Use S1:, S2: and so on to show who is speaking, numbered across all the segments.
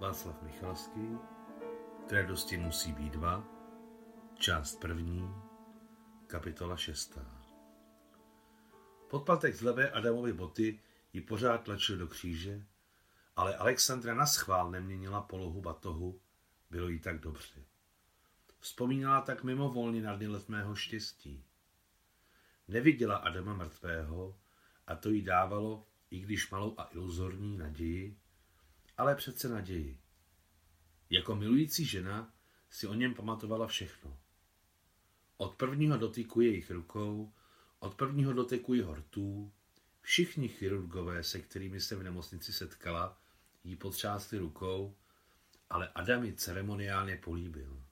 S1: Václav Michalský, Tvrdosti musí být dva, část první, kapitola šestá. Podplatek z levé Adamovy boty ji pořád tlačil do kříže, ale Alexandra naschvál neměnila polohu batohu, bylo jí tak dobře. Vzpomínala tak mimovolně na dny letmého štěstí. Neviděla Adama mrtvého a to jí dávalo, i když malou a iluzorní naději, ale přece naději. Jako milující žena si o něm pamatovala všechno. Od prvního dotyku jejich rukou, od prvního dotyku jeho rtů, všichni chirurgové, se kterými se v nemocnici setkala, jí potřásli rukou, ale Adam ji ceremoniálně políbil.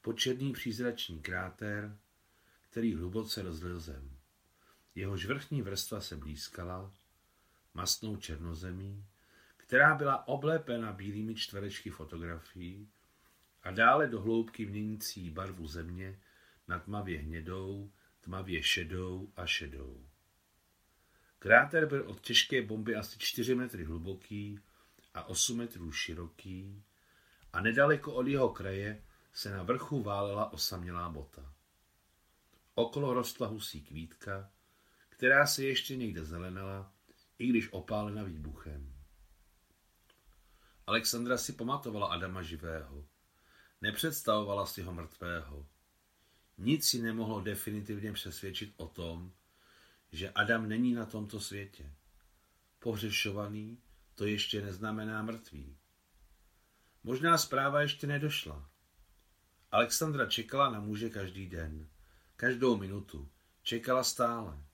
S1: Počerný přízračný kráter, který hluboce rozlil zem. Jehož vrchní vrstva se blízkala, masnou černozemí, která byla oblepena bílými čtverečky fotografií a dále do hloubky měnící barvu země na tmavě hnědou, tmavě šedou a šedou. Kráter byl od těžké bomby asi 4 metry hluboký a 8 metrů široký a nedaleko od jeho kraje se na vrchu válela osamělá bota. Okolo rostla husí kvítka, která se ještě někde zelenala, i když opálena výbuchem. Alexandra si pamatovala Adama živého. Nepředstavovala si ho mrtvého. Nic si nemohlo definitivně přesvědčit o tom, že Adam není na tomto světě. Pohřešovaný to ještě neznamená mrtvý. Možná zpráva ještě nedošla. Alexandra čekala na muže každý den, každou minutu, čekala stále.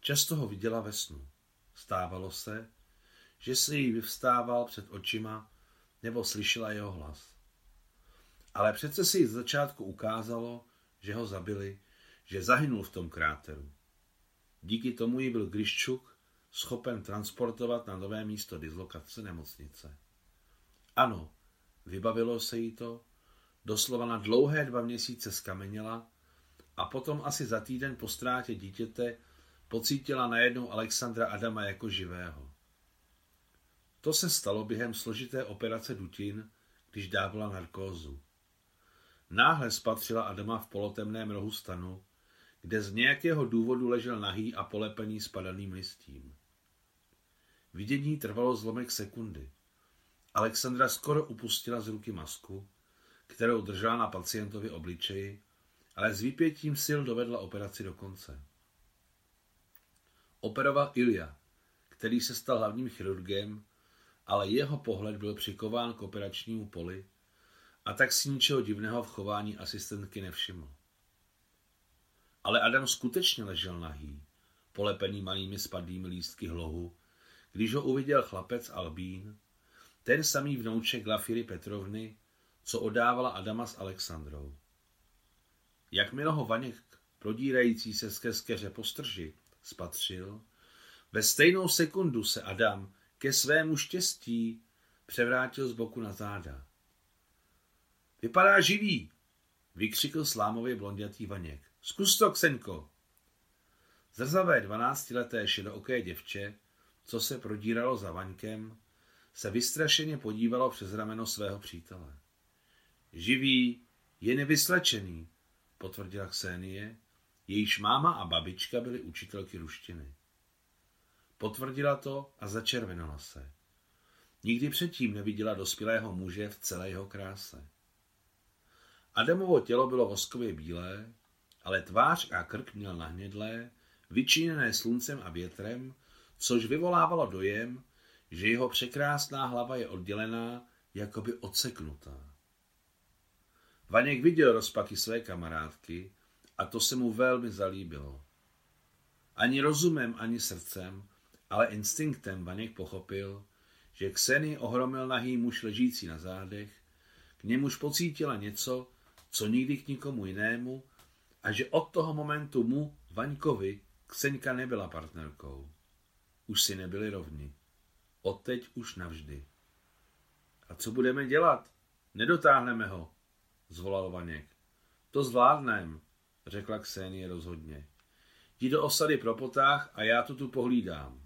S1: Často ho viděla ve snu. Stávalo se, že se jí vyvstával před očima nebo slyšela jeho hlas. Ale přece si z začátku ukázalo, že ho zabili, že zahynul v tom kráteru. Díky tomu jí byl Griščuk schopen transportovat na nové místo dislokace nemocnice. Ano, vybavilo se jí to, doslova na dlouhé dva měsíce skameněla a potom asi za týden po ztrátě dítěte pocítila najednou Alexandra Adama jako živého. To se stalo během složité operace dutin, když dávala narkózu. Náhle spatřila Adama v polotemném rohu stanu, kde z nějakého důvodu ležel nahý a polepený spadaným listím. Vidění trvalo zlomek sekundy. Alexandra skoro upustila z ruky masku, kterou držela na pacientovi obličeji, ale s výpětím sil dovedla operaci do konce. Operoval Ilja, který se stal hlavním chirurgem ale jeho pohled byl přikován k operačnímu poli a tak si ničeho divného v chování asistentky nevšiml. Ale Adam skutečně ležel nahý, polepený malými spadlými lístky hlohu, když ho uviděl chlapec Albín, ten samý vnouček Glafiry Petrovny, co odávala Adama s Alexandrou. Jakmile ho Vaněk, prodírající se z keře postrži, spatřil, ve stejnou sekundu se Adam ke svému štěstí převrátil z boku na záda. Vypadá živý, vykřikl slámově blondětý Vaněk. Zkus to, Ksenko. Zrzavé dvanáctileté šedooké děvče, co se prodíralo za Vaňkem, se vystrašeně podívalo přes rameno svého přítele. Živý, je nevyslečený, potvrdila Ksenie, jejíž máma a babička byly učitelky ruštiny. Potvrdila to a začervenala se. Nikdy předtím neviděla dospělého muže v celé jeho kráse. Adamovo tělo bylo voskově bílé, ale tvář a krk měl nahnědlé, vyčíněné sluncem a větrem, což vyvolávalo dojem, že jeho překrásná hlava je oddělená, jakoby odseknutá. Vaněk viděl rozpaky své kamarádky a to se mu velmi zalíbilo. Ani rozumem, ani srdcem ale instinktem Vaněk pochopil, že Kseny ohromil nahý muž ležící na zádech, k němuž pocítila něco, co nikdy k nikomu jinému, a že od toho momentu mu, Vaňkovi, Kseňka nebyla partnerkou. Už si nebyli rovni. Odteď už navždy. A co budeme dělat? Nedotáhneme ho, zvolal Vaněk. To zvládnem, řekla Ksenie rozhodně. Jdi do osady pro potáh a já tu tu pohlídám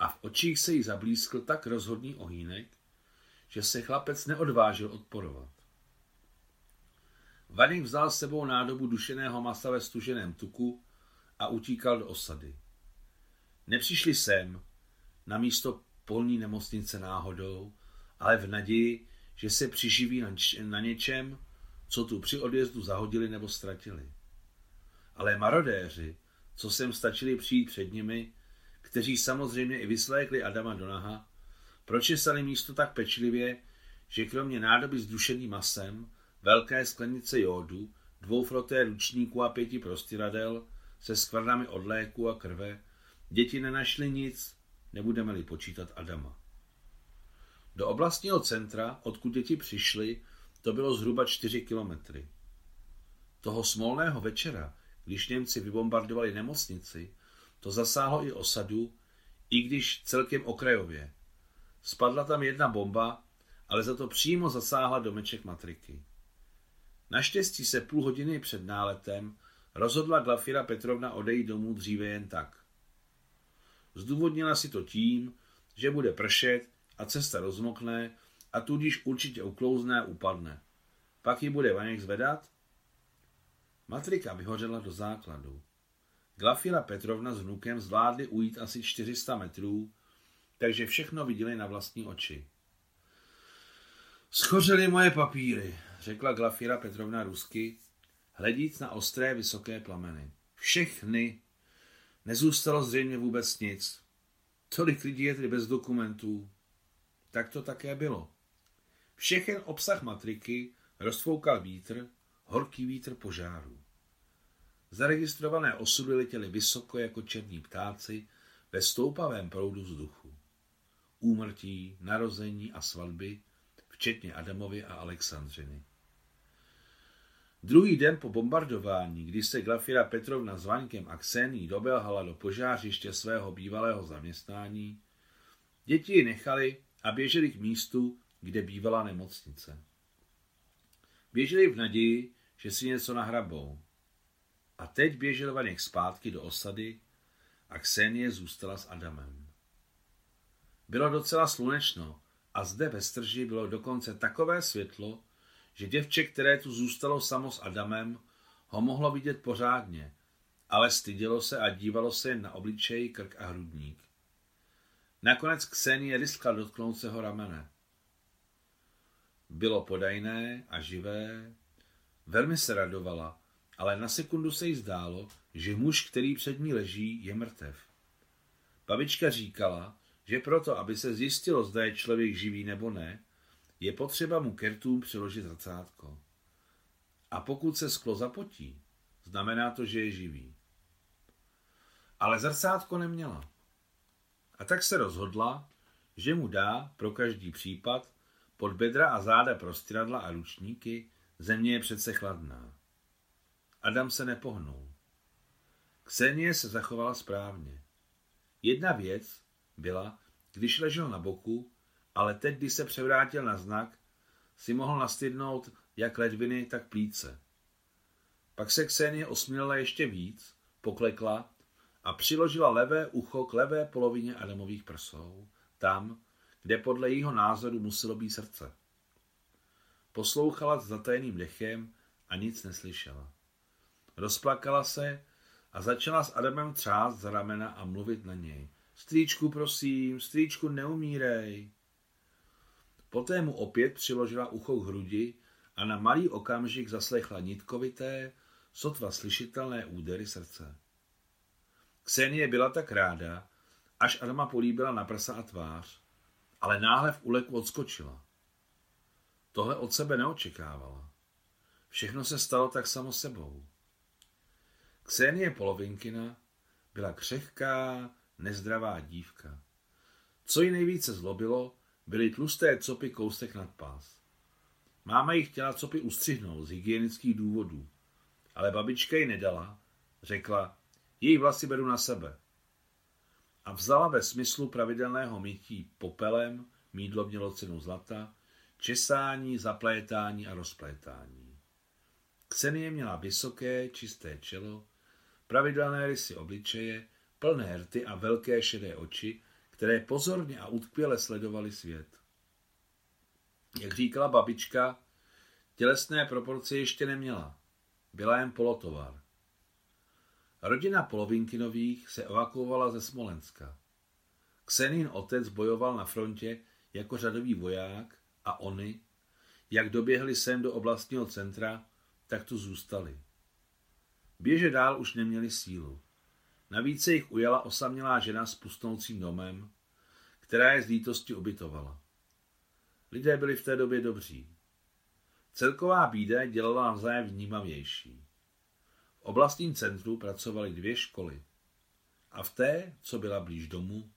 S1: a v očích se jí zablízkl tak rozhodný ohýnek, že se chlapec neodvážil odporovat. Vaněk vzal s sebou nádobu dušeného masa ve stuženém tuku a utíkal do osady. Nepřišli sem, na místo polní nemocnice náhodou, ale v naději, že se přiživí na něčem, co tu při odjezdu zahodili nebo ztratili. Ale marodéři, co sem stačili přijít před nimi, kteří samozřejmě i vyslékli Adama do naha, pročesali místo tak pečlivě, že kromě nádoby s dušeným masem, velké sklenice jódu, dvou froté ručníků a pěti prostěradel se skvrnami od léku a krve, děti nenašly nic, nebudeme-li počítat Adama. Do oblastního centra, odkud děti přišly, to bylo zhruba čtyři kilometry. Toho smolného večera, když Němci vybombardovali nemocnici, to zasáhlo i osadu, i když celkem okrajově. Spadla tam jedna bomba, ale za to přímo zasáhla domeček matriky. Naštěstí se půl hodiny před náletem rozhodla Glafira Petrovna odejít domů dříve jen tak. Zdůvodnila si to tím, že bude pršet a cesta rozmokne a tudíž určitě uklouzne a upadne. Pak ji bude Vaněk zvedat? Matrika vyhořela do základu. Glafira Petrovna s vnukem zvládli ujít asi 400 metrů, takže všechno viděli na vlastní oči. Schořely moje papíry, řekla Glafira Petrovna rusky, hledíc na ostré vysoké plameny. Všechny. Nezůstalo zřejmě vůbec nic. Tolik lidí je tedy bez dokumentů. Tak to také bylo. Všechen obsah matriky rozfoukal vítr, horký vítr požáru. Zaregistrované osudy letěly vysoko jako černí ptáci ve stoupavém proudu vzduchu. Úmrtí, narození a svatby, včetně Adamovy a Alexandřiny. Druhý den po bombardování, kdy se Glafira Petrovna s Vaňkem a Ksení dobelhala do požářiště svého bývalého zaměstnání, děti ji nechali a běželi k místu, kde bývala nemocnice. Běželi v naději, že si něco nahrabou. A teď běžel Vaněk zpátky do osady a Ksenie zůstala s Adamem. Bylo docela slunečno a zde ve strži bylo dokonce takové světlo, že děvče, které tu zůstalo samo s Adamem, ho mohlo vidět pořádně, ale stydělo se a dívalo se jen na obličej, krk a hrudník. Nakonec Ksenie riskla dotknout se ho ramene. Bylo podajné a živé, velmi se radovala, ale na sekundu se jí zdálo, že muž, který před ní leží, je mrtev. Babička říkala, že proto, aby se zjistilo, zda je člověk živý nebo ne, je potřeba mu kertům přiložit zrcátko. A pokud se sklo zapotí, znamená to, že je živý. Ale zrcátko neměla. A tak se rozhodla, že mu dá pro každý případ pod bedra a záda prostradla a ručníky, země je přece chladná. Adam se nepohnul. Ksenie se zachovala správně. Jedna věc byla, když ležel na boku, ale teď, když se převrátil na znak, si mohl nastydnout jak ledviny, tak plíce. Pak se Ksenie osměla ještě víc, poklekla a přiložila levé ucho k levé polovině Adamových prsou, tam, kde podle jejího názoru muselo být srdce. Poslouchala s zatajeným dechem a nic neslyšela. Rozplakala se a začala s Adamem třást za ramena a mluvit na něj. Strýčku, prosím, strýčku, neumírej. Poté mu opět přiložila ucho k hrudi a na malý okamžik zaslechla nitkovité, sotva slyšitelné údery srdce. Ksenie byla tak ráda, až Adama políbila na prsa a tvář, ale náhle v uleku odskočila. Tohle od sebe neočekávala. Všechno se stalo tak samo sebou. Ksenie Polovinkina byla křehká, nezdravá dívka. Co ji nejvíce zlobilo, byly tlusté copy kousek nad pás. Máma jí chtěla copy ustřihnout z hygienických důvodů, ale babička ji nedala, řekla, její vlasy beru na sebe. A vzala ve smyslu pravidelného mytí popelem, mídlo mělo cenu zlata, česání, zaplétání a rozplétání. Ksenie měla vysoké, čisté čelo, pravidelné rysy obličeje, plné rty a velké šedé oči, které pozorně a utkvěle sledovaly svět. Jak říkala babička, tělesné proporce ještě neměla. Byla jen polotovar. Rodina Polovinkinových se evakuovala ze Smolenska. Ksenin otec bojoval na frontě jako řadový voják a oni, jak doběhli sem do oblastního centra, tak tu zůstali. Běže dál už neměli sílu. Navíc se jich ujala osamělá žena s pustnoucím domem, která je z lítosti ubytovala. Lidé byli v té době dobří. Celková bída dělala navzájem vnímavější. V oblastním centru pracovaly dvě školy. A v té, co byla blíž domu,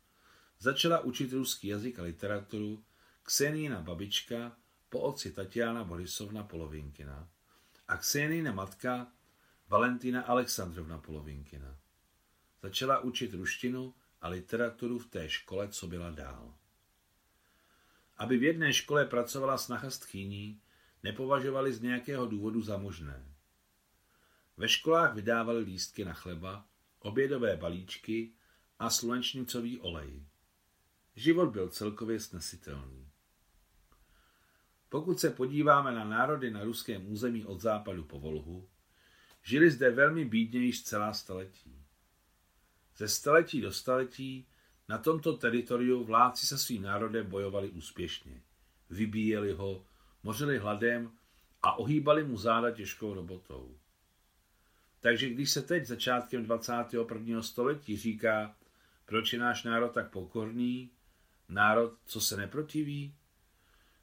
S1: začala učit ruský jazyk a literaturu Ksenina babička po otci Tatiana Borisovna Polovinkina a Ksenina matka Valentina Alexandrovna Polovinkina. Začala učit ruštinu a literaturu v té škole, co byla dál. Aby v jedné škole pracovala snaha tchýní, nepovažovali z nějakého důvodu za možné. Ve školách vydávali lístky na chleba, obědové balíčky a slunečnicový olej. Život byl celkově snesitelný. Pokud se podíváme na národy na ruském území od západu po Volhu, žili zde velmi bídně již celá staletí. Ze staletí do staletí na tomto teritoriu vládci se svým národem bojovali úspěšně. Vybíjeli ho, mořili hladem a ohýbali mu záda těžkou robotou. Takže když se teď začátkem 21. století říká, proč je náš národ tak pokorný, národ, co se neprotiví,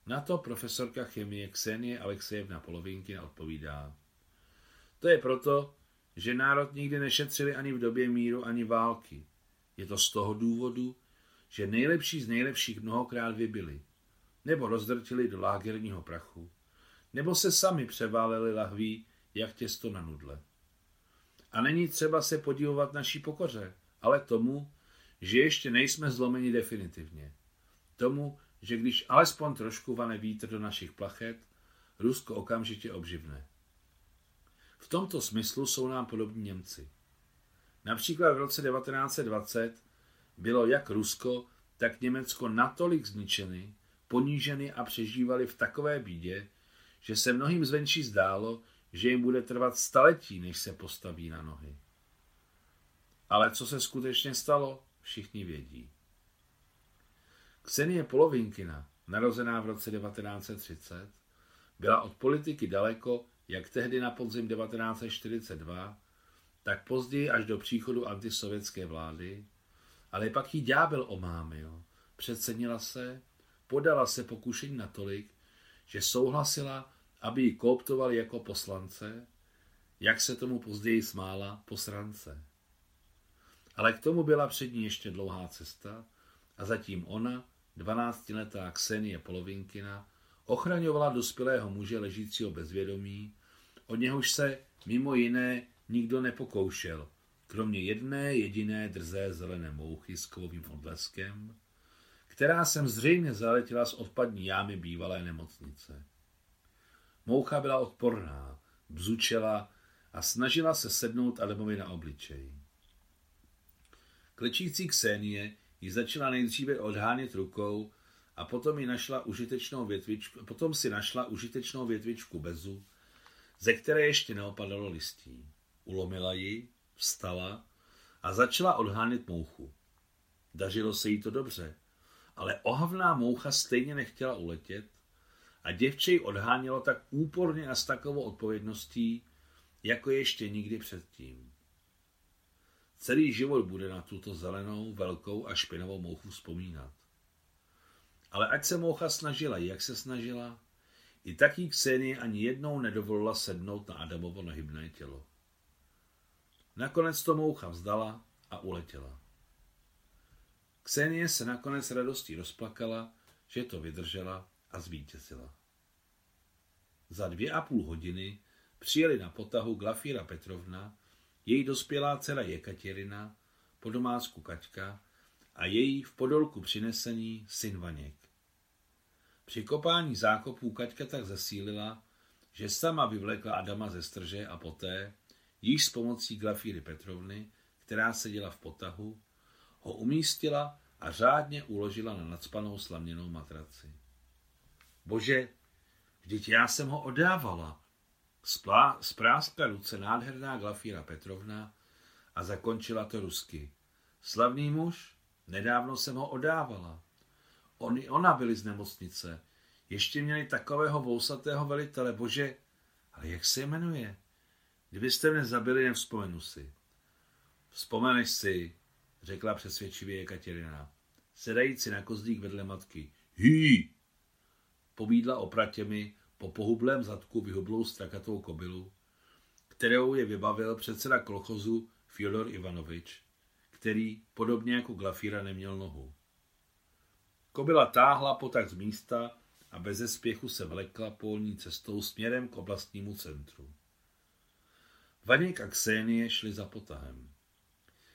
S1: na to profesorka chemie Ksenie Alexejevna Polovinky odpovídá. To je proto, že národ nikdy nešetřili ani v době míru, ani války. Je to z toho důvodu, že nejlepší z nejlepších mnohokrát vybili, nebo rozdrtili do lágerního prachu, nebo se sami převáleli lahví, jak těsto na nudle. A není třeba se podívat naší pokoře, ale tomu, že ještě nejsme zlomeni definitivně. Tomu, že když alespoň trošku vane vítr do našich plachet, Rusko okamžitě obživne. V tomto smyslu jsou nám podobní Němci. Například v roce 1920 bylo jak Rusko, tak Německo natolik zničeny, poníženy a přežívali v takové bídě, že se mnohým zvenčí zdálo, že jim bude trvat staletí, než se postaví na nohy. Ale co se skutečně stalo, všichni vědí. Ksenie Polovinkina, narozená v roce 1930, byla od politiky daleko jak tehdy na podzim 1942, tak později až do příchodu antisovětské vlády, ale pak jí ďábel omámil, přecenila se, podala se pokušení natolik, že souhlasila, aby ji kooptovali jako poslance, jak se tomu později smála posrance. Ale k tomu byla před ní ještě dlouhá cesta a zatím ona, dvanáctiletá Ksenie Polovinkina, ochraňovala dospělého muže ležícího bezvědomí o něhož se mimo jiné nikdo nepokoušel, kromě jedné jediné drzé zelené mouchy s kovovým odleskem, která sem zřejmě zaletěla z odpadní jámy bývalé nemocnice. Moucha byla odporná, bzučela a snažila se sednout Adamovi na obličej. Klečící Ksenie ji začala nejdříve odhánět rukou a potom, ji našla užitečnou větvičku, potom si našla užitečnou větvičku bezu ze které ještě neopadalo listí. Ulomila ji, vstala a začala odhánět mouchu. Dařilo se jí to dobře, ale ohavná moucha stejně nechtěla uletět a děvče ji odhánělo tak úporně a s takovou odpovědností, jako ještě nikdy předtím. Celý život bude na tuto zelenou, velkou a špinavou mouchu vzpomínat. Ale ať se moucha snažila, jak se snažila, i tak jí Ksenie ani jednou nedovolila sednout na Adamovo nehybné tělo. Nakonec to moucha vzdala a uletěla. Ksenie se nakonec radostí rozplakala, že to vydržela a zvítězila. Za dvě a půl hodiny přijeli na potahu Glafíra Petrovna, její dospělá dcera Jekatěrina, po domácku Kaťka a její v podolku přinesení syn Vaněk. Při kopání zákopů Kaťka tak zesílila, že sama vyvlekla Adama ze strže a poté, již s pomocí Glafíry Petrovny, která seděla v potahu, ho umístila a řádně uložila na nadspanou slaměnou matraci. Bože, vždyť já jsem ho odávala. Splá, spráskla ruce nádherná Glafíra Petrovna a zakončila to rusky. Slavný muž, nedávno jsem ho odávala. On i ona byli z nemocnice. Ještě měli takového vousatého velitele. Bože, ale jak se jmenuje? Kdybyste mě zabili, nevzpomenu si. Vzpomeneš si, řekla přesvědčivě Jekaterina, sedající na kozdík vedle matky. Hý! Pobídla opratěmi po pohublém zadku vyhublou strakatou kobylu, kterou je vybavil předseda kolchozu Fyodor Ivanovič, který, podobně jako Glafíra, neměl nohu. Kobila táhla potak z místa a bez zespěchu se vlekla polní cestou směrem k oblastnímu centru. Vaněk a Ksenie šli za potahem.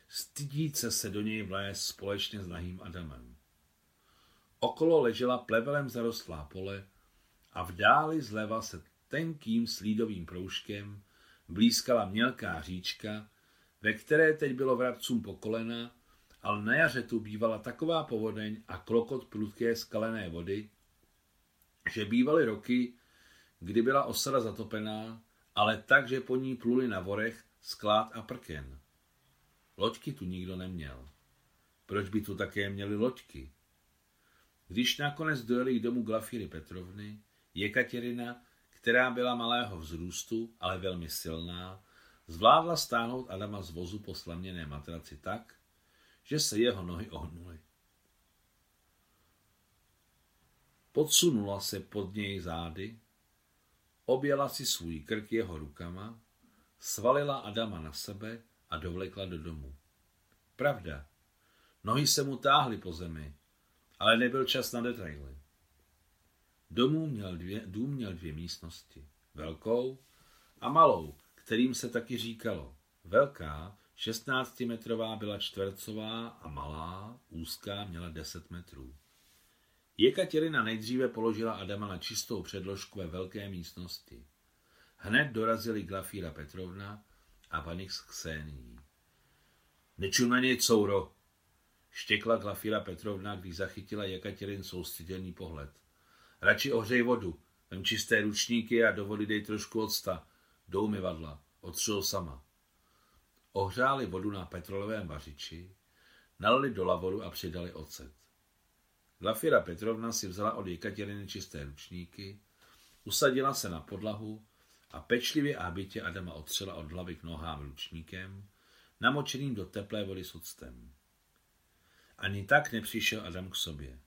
S1: Stydíce se do něj vlézt společně s nahým Adamem. Okolo ležela plevelem zarostlá pole a v dáli zleva se tenkým slídovým proužkem blízkala mělká říčka, ve které teď bylo vrabcům po kolena, ale na jaře tu bývala taková povodeň a klokot prudké skalené vody, že bývaly roky, kdy byla osada zatopená, ale tak, že po ní pluli na vorech sklád a prken. Loďky tu nikdo neměl. Proč by tu také měli loďky? Když nakonec dojeli k domu Glafíry Petrovny, Jekaterina, která byla malého vzrůstu, ale velmi silná, zvládla stáhnout Adama z vozu po slaměné matraci tak, že se jeho nohy ohnuly. Podsunula se pod něj zády, objela si svůj krk jeho rukama, svalila Adama na sebe a dovlekla do domu. Pravda, nohy se mu táhly po zemi, ale nebyl čas na detaily. Domů měl dvě, dům měl dvě místnosti, velkou a malou, kterým se taky říkalo. Velká, 16-metrová byla čtvercová a malá, úzká, měla 10 metrů. Jekaterina nejdříve položila Adama na čistou předložku ve velké místnosti. Hned dorazili Glafíra Petrovna a panik s Ksenií. Nečum na něj, couro, štěkla Glafíra Petrovna, když zachytila Jekaterin soustředěný pohled. Radši ohřej vodu, vem čisté ručníky a do vody dej trošku octa. Do umyvadla, otřel sama. Ohřáli vodu na petrolovém vařiči, nalili do lavoru a přidali ocet. Glafira Petrovna si vzala od Jekateriny čisté ručníky, usadila se na podlahu a pečlivě a bytě Adama otřela od hlavy k nohám ručníkem, namočeným do teplé vody s octem. Ani tak nepřišel Adam k sobě.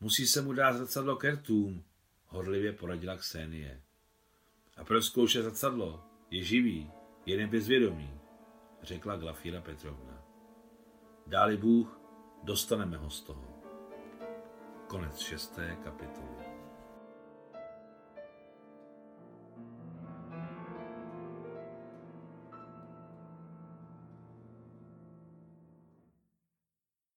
S1: Musí se mu dát zrcadlo kertům, horlivě poradila Ksenie. A proskouše zrcadlo, je živý, je nebezvědomý, řekla Glafíra Petrovna. Dáli Bůh, dostaneme ho z toho. Konec šesté kapitoly.